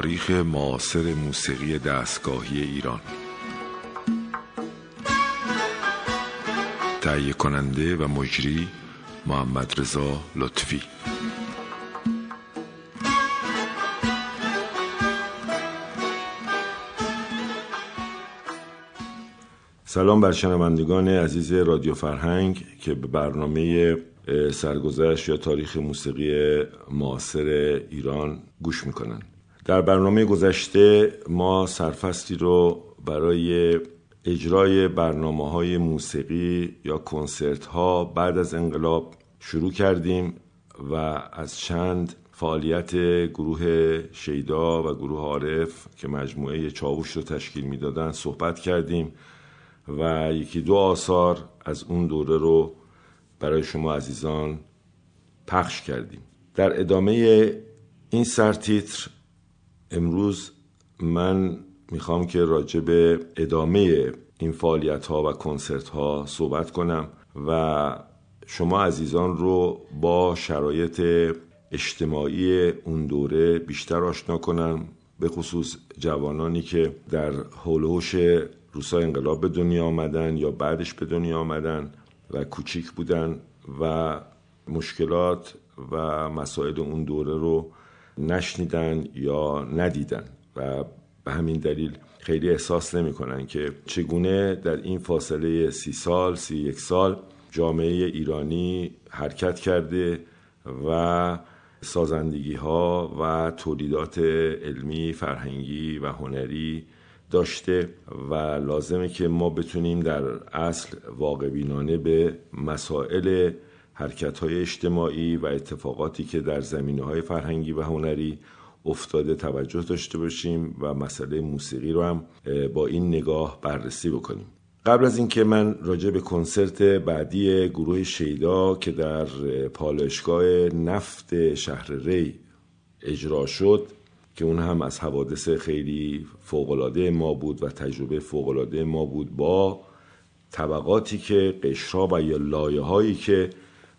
تاریخ معاصر موسیقی دستگاهی ایران. تهیه کننده و مجری محمد رضا لطفی. سلام بر شنوندگان عزیز رادیو فرهنگ که به برنامه سرگذشت یا تاریخ موسیقی معاصر ایران گوش می‌کنن در برنامه گذشته ما سرفصلی رو برای اجرای برنامه های موسیقی یا کنسرت ها بعد از انقلاب شروع کردیم و از چند فعالیت گروه شیدا و گروه عارف که مجموعه چاوش رو تشکیل می‌دادن صحبت کردیم و یکی دو آثار از اون دوره رو برای شما عزیزان پخش کردیم. در ادامه این سرتیتر امروز من می‌خوام که راجع به ادامه این فعالیت ها و کنسرت ها صحبت کنم و شما عزیزان رو با شرایط اجتماعی اون دوره بیشتر آشنا کنم به خصوص جوانانی که در حلوش روسای انقلاب به دنیا آمدن یا بعدش به دنیا آمدن و کوچیک بودن و مشکلات و مسائل اون دوره رو نشنیدن یا ندیدن و به همین دلیل خیلی احساس نمی‌کنن که چگونه در این فاصله سی سال سی یک سال جامعه ایرانی حرکت کرده و سازندگی ها و تولیدات علمی فرهنگی و هنری داشته و لازمه که ما بتونیم در اصل واقع بینانه به مسائل حرکت های اجتماعی و اتفاقاتی که در زمینه های فرهنگی و هنری افتاده توجه داشته باشیم و مسئله موسیقی رو هم با این نگاه بررسی بکنیم. قبل از اینکه من راجع به کنسرت بعدی گروه شیدا که در پالایشگاه نفت شهر ری اجرا شد که اون هم از حوادث خیلی فوقالعاده ما بود و تجربه فوقالعاده ما بود با طبقاتی که قشرها و یا لایه هایی که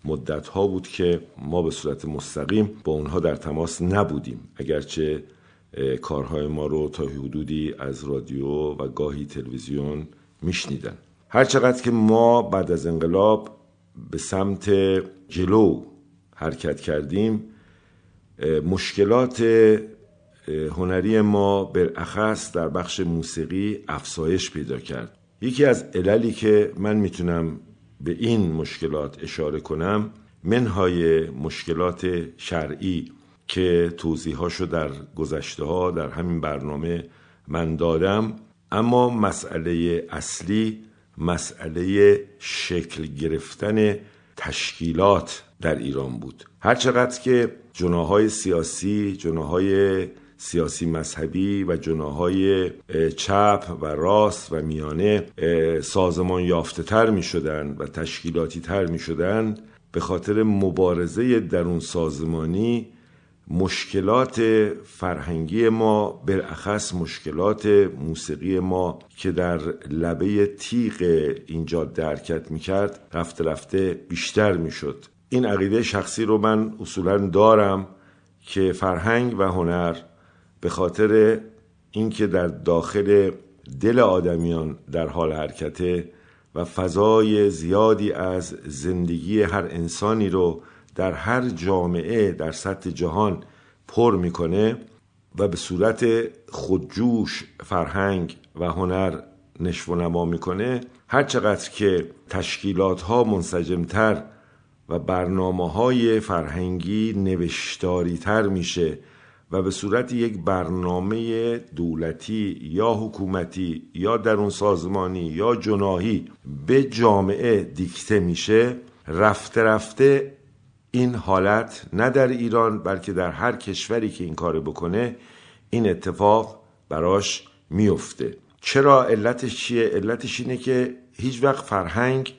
مدت ها بود که ما به صورت مستقیم با اونها در تماس نبودیم. اگرچه کارهای ما رو تا حدودی از رادیو و گاهی تلویزیون میشنیدن. هرچقدر که ما بعد از انقلاب به سمت جلو حرکت کردیم مشکلات هنری ما بالاخص در بخش موسیقی افزایش پیدا کرد. یکی از عللی که من می‌تونم به این مشکلات اشاره کنم منهای مشکلات شرعی که توضیحاشو در گذشته ها در همین برنامه من دادم. اما مسئله اصلی مسئله شکل گرفتن تشکیلات در ایران بود. هرچقدر که جناهای سیاسی جناهای سیاسی مذهبی و جناهای چپ و راست و میانه سازمان یافته تر می شدن و تشکیلاتی تر می شدن به خاطر مبارزه درون سازمانی مشکلات فرهنگی ما بالاخص مشکلات موسیقی ما که در لبه تیغ اینجا درکت می‌کرد رفته رفته بیشتر می‌شد. این عقیده شخصی رو من اصولا دارم که فرهنگ و هنر به خاطر اینکه در داخل دل آدمیان در حال حرکته و فضای زیادی از زندگی هر انسانی رو در هر جامعه در سطح جهان پر می‌کنه و به صورت خودجوش فرهنگ و هنر نشو نما می‌کنه هر چقدر که تشکیلات ها منسجمتر و برنامه های فرهنگی نوشتاری تر میشه و به صورت یک برنامه دولتی یا حکومتی یا درون سازمانی یا جناهی به جامعه دیکته میشه رفته رفته این حالت نه در ایران بلکه در هر کشوری که این کار بکنه این اتفاق براش میفته. چرا؟ علتش چیه؟ علتش اینه که هیچ وقت فرهنگ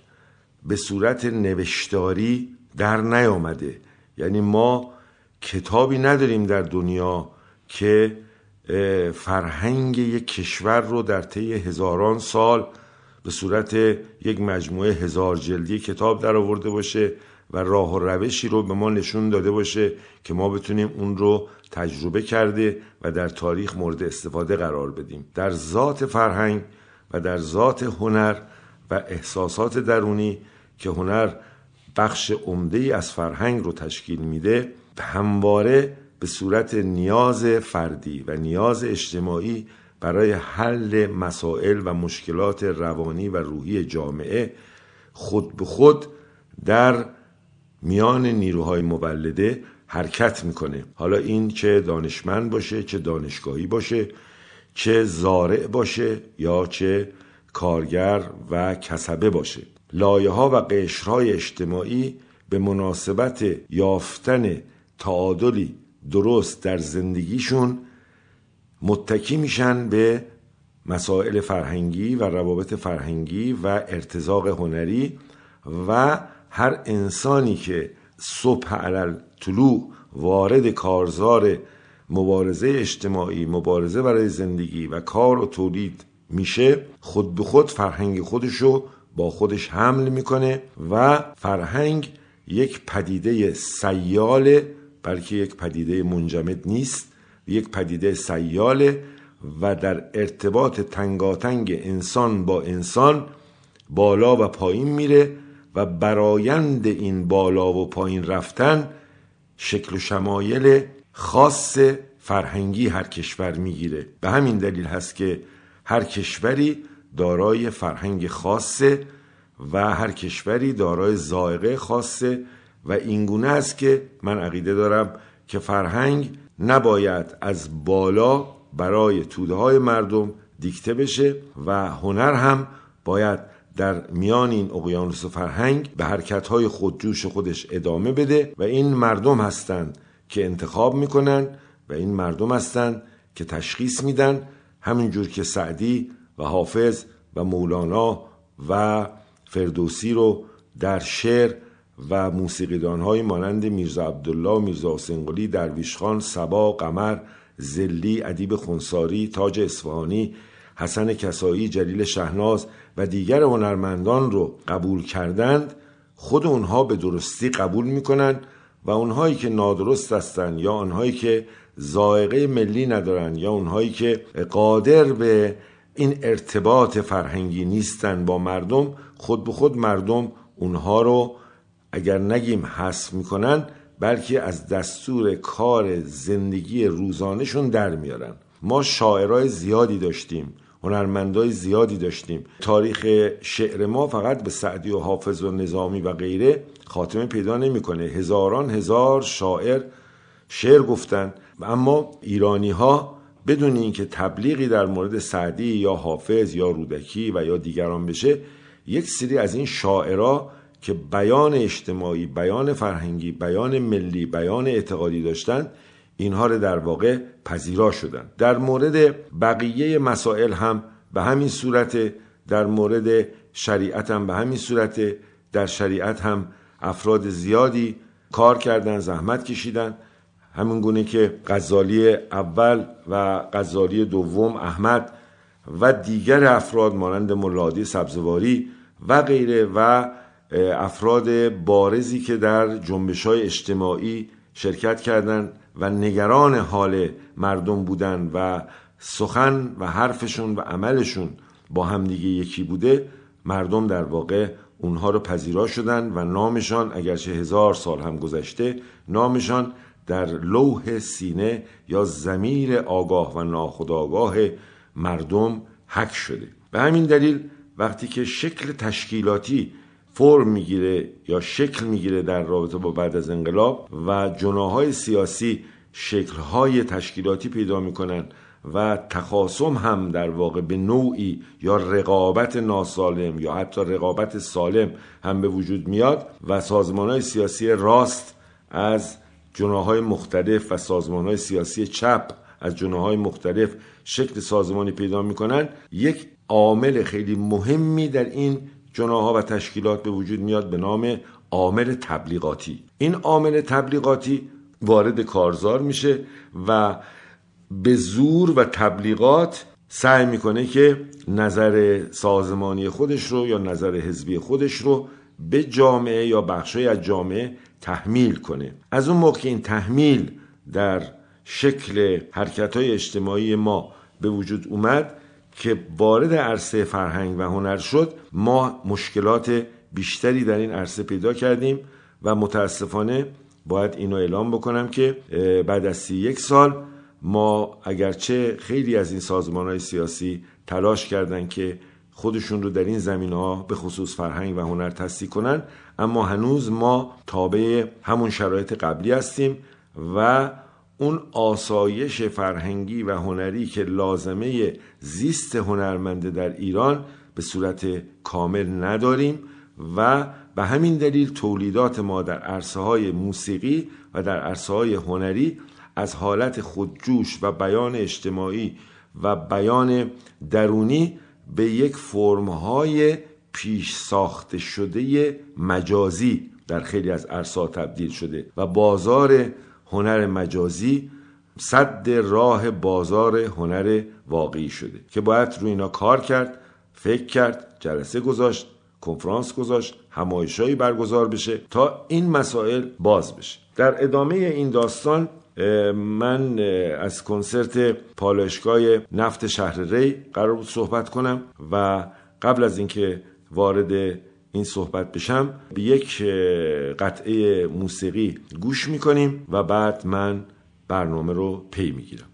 به صورت نوشتاری در نیامده. یعنی ما کتابی نداریم در دنیا که فرهنگ یک کشور رو در طی هزاران سال به صورت یک مجموعه هزار جلدی کتاب در آورده باشه و راه و روشی رو به ما نشون داده باشه که ما بتونیم اون رو تجربه کرده و در تاریخ مورد استفاده قرار بدیم. در ذات فرهنگ و در ذات هنر و احساسات درونی که هنر بخش عمده ای از فرهنگ رو تشکیل میده همواره به صورت نیاز فردی و نیاز اجتماعی برای حل مسائل و مشکلات روانی و روحی جامعه خود به خود در میان نیروهای مولده حرکت می‌کنه. حالا این چه دانشمند باشه چه دانشگاهی باشه چه زارع باشه یا چه کارگر و کسبه باشه. لایه ها و قشرهای اجتماعی به مناسبت یافتن تعادلی درست در زندگیشون متکی میشن به مسائل فرهنگی و روابط فرهنگی و ارتزاق هنری و هر انسانی که صبح علل طلوع وارد کارزار مبارزه اجتماعی مبارزه برای زندگی و کار و تولید میشه خود به خود فرهنگ خودشو با خودش حمل می‌کنه و فرهنگ یک پدیده سیاله بلکه یک پدیده منجمد نیست یک پدیده سیاله و در ارتباط تنگاتنگ انسان با انسان بالا و پایین میره و برایند این بالا و پایین رفتن شکل و شمایل خاص فرهنگی هر کشور می‌گیره. به همین دلیل هست که هر کشوری دارای فرهنگ خاصه و هر کشوری دارای زائقه خاصه و اینگونه است که من عقیده دارم که فرهنگ نباید از بالا برای توده های مردم دیکته بشه و هنر هم باید در میان این اقیانوس فرهنگ به حرکت های خودجوش خودش ادامه بده و این مردم هستند که انتخاب می‌کنن و این مردم هستند که تشخیص میدن همینجور که سعدی و حافظ و مولانا و فردوسی رو در شعر و موسیقیدان های مانند میرزا عبدالله، میرزا حسین قلی، درویش خان، سبا، قمر، زلی، ادیب خونساری، تاج اصفهانی، حسن کسایی، جلیل شهناز و دیگر هنرمندان رو قبول کردند. خود اونها به درستی قبول می‌کنن و اونهایی که نادرست هستند یا اونهایی که زائقه ملی ندارن یا اونهایی که قادر به این ارتباط فرهنگی نیستن با مردم خود به خود مردم اونها رو اگر نگیم حس می‌کنن بلکه از دستور کار زندگی روزانهشون در میارن. ما شاعرای زیادی داشتیم هنرمندای زیادی داشتیم. تاریخ شعر ما فقط به سعدی و حافظ و نظامی و غیره خاتمه پیدا نمی‌کنه. هزاران هزار شاعر شعر گفتن. اما ایرانی ها بدون اینکه تبلیغی در مورد سعدی یا حافظ یا رودکی و یا دیگران بشه یک سری از این شاعرها که بیان اجتماعی بیان فرهنگی بیان ملی بیان اعتقادی داشتند اینها رو در واقع پذیرا شدن. در مورد بقیه مسائل هم به همین صورت در مورد شریعت هم به همین صورت در شریعت هم افراد زیادی کار کردن زحمت کشیدن. همین گونه که غزالی اول و غزالی دوم احمد و دیگر افراد مانند ملادی سبزواری و غیره و افراد بارزی که در جنبش های اجتماعی شرکت کردند و نگران حال مردم بودن و سخن و حرفشون و عملشون با همدیگه یکی بوده مردم در واقع اونها رو پذیرا شدن و نامشان اگرچه هزار سال هم گذشته نامشان در لوح سینه یا زمیر آگاه و ناخودآگاه مردم حک شده. به همین دلیل وقتی که شکل تشکیلاتی فرم می‌گیره یا شکل می‌گیره در رابطه با بعد از انقلاب و جناهای سیاسی شکلهای تشکیلاتی پیدا می‌کنن و تخاصم هم در واقع به نوعی یا رقابت ناسالم یا حتی رقابت سالم هم به وجود میاد و سازمان های سیاسی راست از جناهای مختلف و سازمان های سیاسی چپ از جناهای مختلف شکل سازمانی پیدا می‌کنن. یک عامل خیلی مهمی در این جناها و تشکیلات به وجود میاد به نام عامل تبلیغاتی. این عامل تبلیغاتی وارد کارزار میشه و به زور و تبلیغات سعی می‌کنه که نظر سازمانی خودش رو یا نظر حزبی خودش رو به جامعه یا بخشای از جامعه تحمیل کنه. از اون موقع این تحمیل در شکل حرکت های اجتماعی ما به وجود اومد که وارد عرصه فرهنگ و هنر شد ما مشکلات بیشتری در این عرصه پیدا کردیم و متاسفانه باید اینو اعلام بکنم که بعد از سی یک سال ما اگرچه خیلی از این سازمان های سیاسی تلاش کردند که خودشون رو در این زمین ها به خصوص فرهنگ و هنر تصدیق کنن اما هنوز ما تابع همون شرایط قبلی هستیم و اون آسایش فرهنگی و هنری که لازمه زیست هنرمنده در ایران به صورت کامل نداریم و به همین دلیل تولیدات ما در عرصه های موسیقی و در عرصه های هنری از حالت خودجوش و بیان اجتماعی و بیان درونی به یک فرمهای پیش ساخته شده مجازی در خیلی از عرصه تبدیل شده و بازار هنر مجازی صد راه بازار هنر واقعی شده که باید روی اینا کار کرد فکر کرد جلسه گذاشت کنفرانس گذاشت همایشایی برگزار بشه تا این مسائل باز بشه. در ادامه این داستان من از کنسرت پالایشگاه نفت شهر ری قرار بود صحبت کنم و قبل از اینکه وارد این صحبت بشم به یک قطعه موسیقی گوش می‌کنیم و بعد من برنامه رو پی می‌گیرم.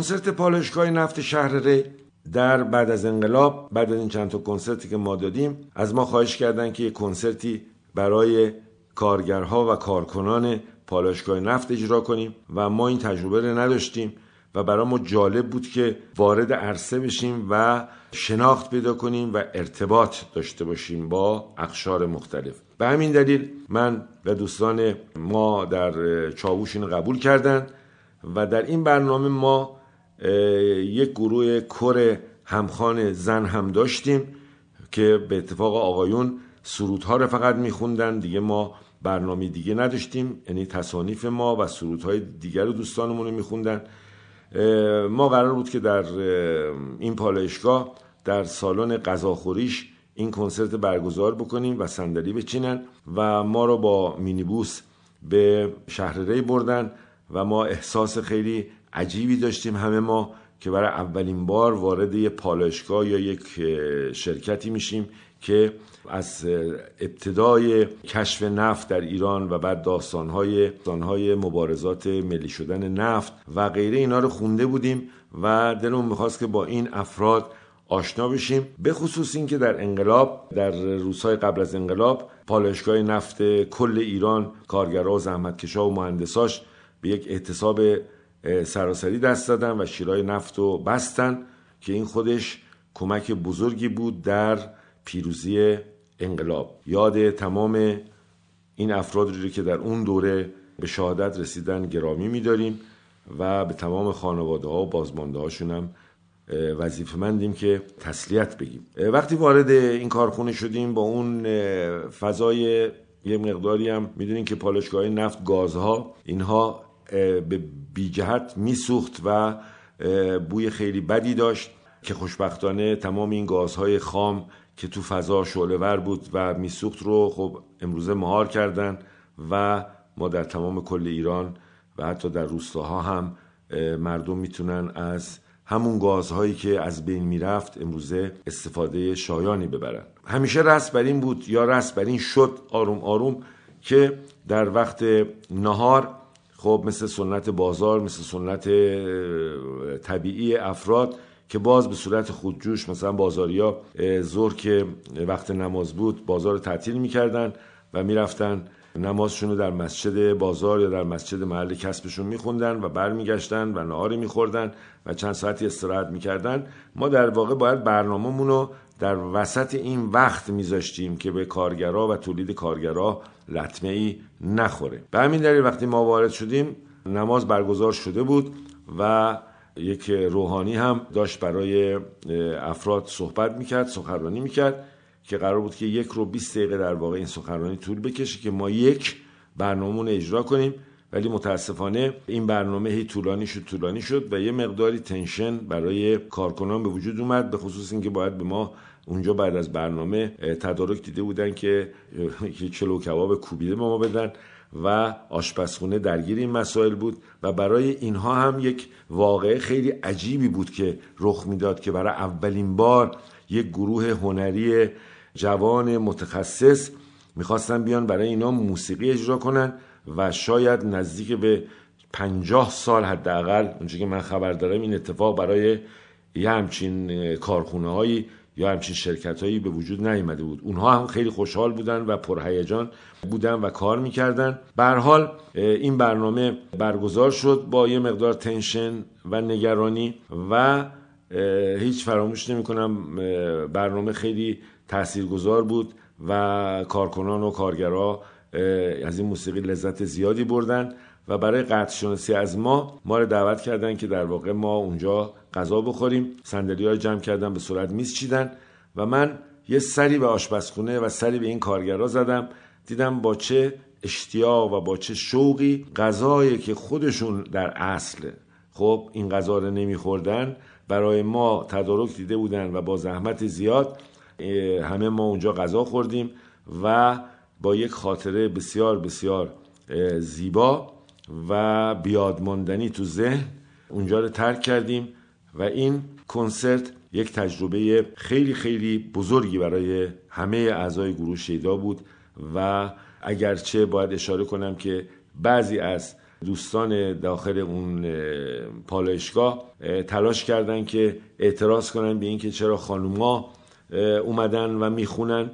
کنسرت پالایشگاه نفت شهر ری در بعد از انقلاب بعد از این چند تا کنسرتی که ما دادیم از ما خواهش کردن که یک کنسرتی برای کارگرها و کارکنان پالایشگاه نفت اجرا کنیم و ما این تجربه رو نداشتیم و برای ما جالب بود که وارد عرصه بشیم و شناخت پیدا کنیم و ارتباط داشته باشیم با اقشار مختلف. به همین دلیل من و دوستان ما در چاووش این قبول کردن و در این برنامه ما یک گروه کر همخان زن هم داشتیم که به اتفاق آقایون سرودها رو فقط میخوندن. دیگه ما برنامه دیگه نداشتیم. یعنی تصانیف ما و سرودهای دیگر رو دوستانمون رو میخوندن. ما قرار بود که در این پالایشگاه در سالن غذاخوریش این کنسرت برگزار بکنیم و صندلی بچینن و ما رو با مینیبوس به شهر ری بردن و ما احساس خیلی عجیبی داشتیم همه ما که برای اولین بار وارد یه پالایشگاه یا یک شرکتی میشیم که از ابتدای کشف نفت در ایران و بعد داستانهای, داستانهای مبارزات ملی شدن نفت و غیره اینا رو خونده بودیم و دلمون می‌خواست که با این افراد آشنا بشیم. به خصوص اینکه در انقلاب در روزهای قبل از انقلاب پالایشگاه نفت کل ایران کارگرها و زحمتکشا و مهندساش به یک اعتصاب سراسری دست دادن و شیرای نفت رو بستن که این خودش کمک بزرگی بود در پیروزی انقلاب. یاد تمام این افراد رو که در اون دوره به شهادت رسیدن گرامی میداریم و به تمام خانواده ها و بازمانده هاشون هم وظیفه مندیم که تسلیت بگیم. وقتی وارد این کارخونه شدیم با اون فضای یه مقداری هم می‌دونین که پالشگاه نفت گازها اینها به بیجهت میسوخت و بوی خیلی بدی داشت که خوشبختانه تمام این گازهای خام که تو فضا شعله بود و میسوخت رو خب امروزه مهار کردن و ما در تمام کل ایران و حتی در روستاها هم مردم می‌تونن از همون گازهایی که از بین می‌رفت امروزه استفاده شایانی ببرن. همیشه رست بر این بود یا رست بر این شد آروم آروم که در وقت نهار خب مثل سنت بازار مثل سنت طبیعی افراد که باز به صورت خودجوش مثلا بازاریا زور که وقت نماز بود بازار تعطیل می‌کردن و می‌رفتن. نمازشون رو در مسجد بازار یا در مسجد محل کسبشون میخوندن و برمیگشتن و نهاری میخوردن و چند ساعتی استراحت می‌کردن. ما در واقع باید برنامهمون رو در وسط این وقت میذاشتیم که به کارگرا و تولید کارگرا لطمه ای نخوره. به همین دلیل وقتی ما وارد شدیم نماز برگزار شده بود و یک روحانی هم داشت برای افراد صحبت می‌کرد سخنرانی می‌کرد که قرار بود که یک رو 20 دقیقه در واقع این سخنرانی طول بکشه که ما یک برنامه اجرا کنیم. ولی متاسفانه این برنامه هی طولانی شد طولانی شد و یه مقداری تنشن برای کارکنان به وجود اومد به خصوص اینکه باید به ما اونجا بعد از برنامه تدارک دیده بودن که چلو کباب کوبیده به ما بدن و آشپزخونه درگیر این مسائل بود و برای اینها هم یک واقعه خیلی عجیبی بود که رخ می‌داد که برای اولین بار یک گروه هنری جوان متخصص می‌خواستن بیان برای اینا موسیقی اجرا کنن و شاید نزدیک به پنجاه سال حداقل اونجا که من خبر دارم این اتفاق برای یه همچین کارخونه هایی یا همچین شرکت هایی به وجود نیامده بود. اونها هم خیلی خوشحال بودن و پرهیجان بودن و کار می‌کردن. به حال این برنامه برگزار شد با یه مقدار تنشن و نگرانی و هیچ فراموش نمی کنم برنامه خیلی تاثیرگذار بود و کارکنان و کارگرا از این موسیقی لذت زیادی بردن و برای قطع شناسی از ما ما رو دعوت کردن که در واقع ما اونجا غذا بخوریم صندلی های جمع کردن به صورت میز چیدن و من یه سری به آشپزخونه و سری به این کارگرا زدم دیدم با چه اشتیاق و با چه شوقی غذایی که خودشون در اصل. خب این غذا رو نمیخوردن برای ما تدارک دیده بودن و با زحمت زیاد همه ما اونجا غذا خوردیم و با یک خاطره بسیار بسیار زیبا و بیادماندنی تو ذهن اونجا رو ترک کردیم و این کنسرت یک تجربه خیلی خیلی بزرگی برای همه اعضای گروه شیدا بود و اگرچه باید اشاره کنم که بعضی از دوستان داخل اون پالایشگاه تلاش کردن که اعتراض کنن به اینکه چرا خانوما اومدن و می‌خونن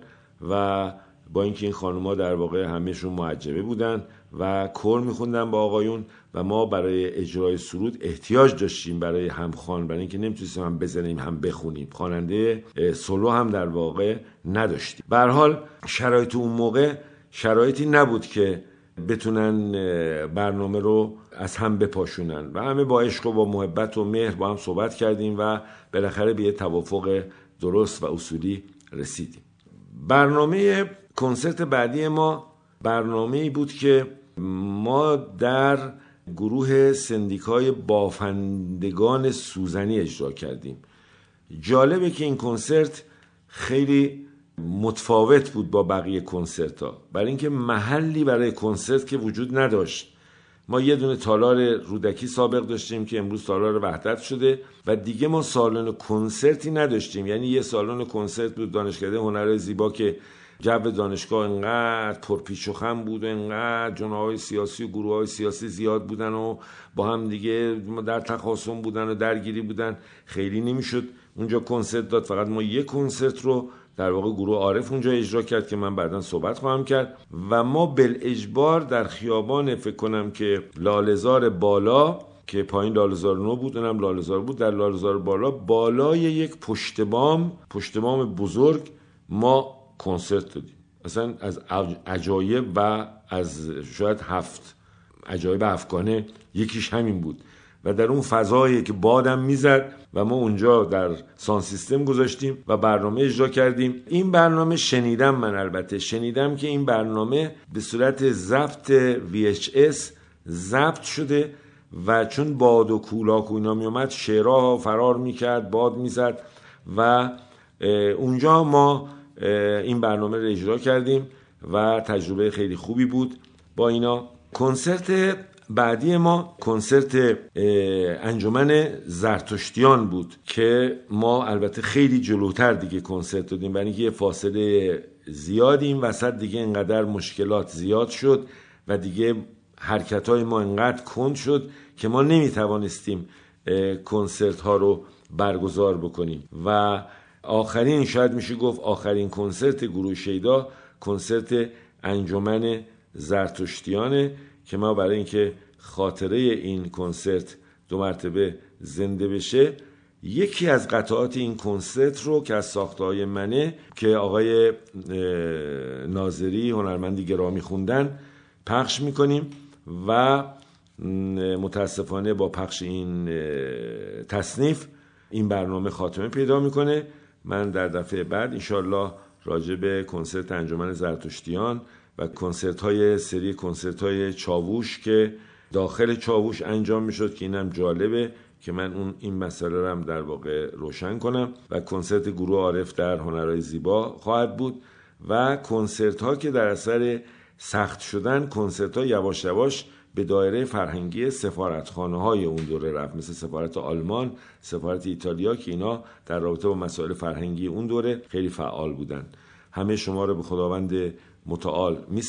و با اینکه این خانوما در واقع همهشون معجبه بودن و کور میخوندن با آقایون و ما برای اجرای سرود احتیاج داشتیم برای همخوان برای اینکه نمی‌تونستیم هم بزنیم هم بخونیم. خواننده سولو هم در واقع نداشتیم. به حال شرایط اون موقع شرایطی نبود که بتونن برنامه رو از هم بپاشونن و همه با عشق و با محبت و مهر با هم صحبت کردیم و بالاخره به یه توافق درست و اصولی رسیدیم. برنامه کنسرت بعدی ما برنامه بود که ما در گروه سندیکای بافندگان سوزنی اجرا کردیم. جالبه که این کنسرت خیلی متفاوت بود با بقیه کنسرت ها برای اینکه محلی برای کنسرت که وجود نداشت. ما یه دونه تالار رودکی سابق داشتیم که امروز تالار وحدت شده و دیگه ما سالن کنسرتی نداشتیم. یعنی یه سالن کنسرت بود دانشکده هنر زیبا که جو دانشگاه انقدر پرپیچ و خم بود و انقدر جناهای سیاسی و گروه های سیاسی زیاد بودن و با هم دیگه در تخاصم بودن و درگیری بودن. خیلی نمی‌شد اونجا کنسرت داد. فقط ما یه کنسرت رو در واقع گروه عارف اونجا اجرا کرد که من بعدا صحبت خواهم کرد. و ما بل اجبار در خیابان فکر کنم که لالزار بالا که پایین لالزار نو بود اونم لالزار بود در لالزار بالا بالای یک پشت بام پشت بام بزرگ ما کنسرت دادیم اصلا از عجایب و از شاید هفت عجایب افغانه یکیش همین بود. و در اون فضایی که بادم می‌زد و ما اونجا در سان سیستم گذاشتیم و برنامه اجرا کردیم. این برنامه شنیدم من البته. شنیدم که این برنامه به صورت ضبط VHS ضبط شده و چون باد و کولاک و اینا می اومد شعرها فرار می‌کرد باد می‌زد و اونجا ما این برنامه رو اجرا کردیم و تجربه خیلی خوبی بود با اینا. کنسرت بعدی ما کنسرت انجمن زرتشتیان بود که ما البته خیلی جلوتر دیگه کنسرت دادیم برای اینکه یه فاصله زیادی این وسط دیگه انقدر مشکلات زیاد شد و دیگه حرکت های ما انقدر کند شد که ما نمی‌توانستیم کنسرت ها رو برگزار بکنیم. و آخرین شاید میشه گفت آخرین کنسرت گروه شیدا کنسرت انجمن زرتشتیانه که ما برای اینکه خاطره این کنسرت دو مرتبه زنده بشه یکی از قطعات این کنسرت رو که از ساخته منه که آقای ناظری هنرمندی گرامی خوندن پخش می‌کنیم و متاسفانه با پخش این تصنیف این برنامه خاتمه پیدا می‌کنه. من در دفعه بعد انشالله راجع به کنسرت انجمن زرتشتیان و کنسرت های سری کنسرت های چاووش که داخل چاووش انجام می‌شد که اینم جالبه که من اون این مسئله رو هم در واقع روشن کنم و کنسرت گروه عارف در هنرهای زیبا خواهد بود و کنسرت ها که در اثر سخت شدن کنسرت ها یواش یواش به دایره فرهنگی سفارتخانه های اون دوره رفت مثل سفارت آلمان سفارت ایتالیا که اینا در رابطه با مسائل فرهنگی اون دوره خیلی فعال بودن. همه شما رو به خداوند متعال می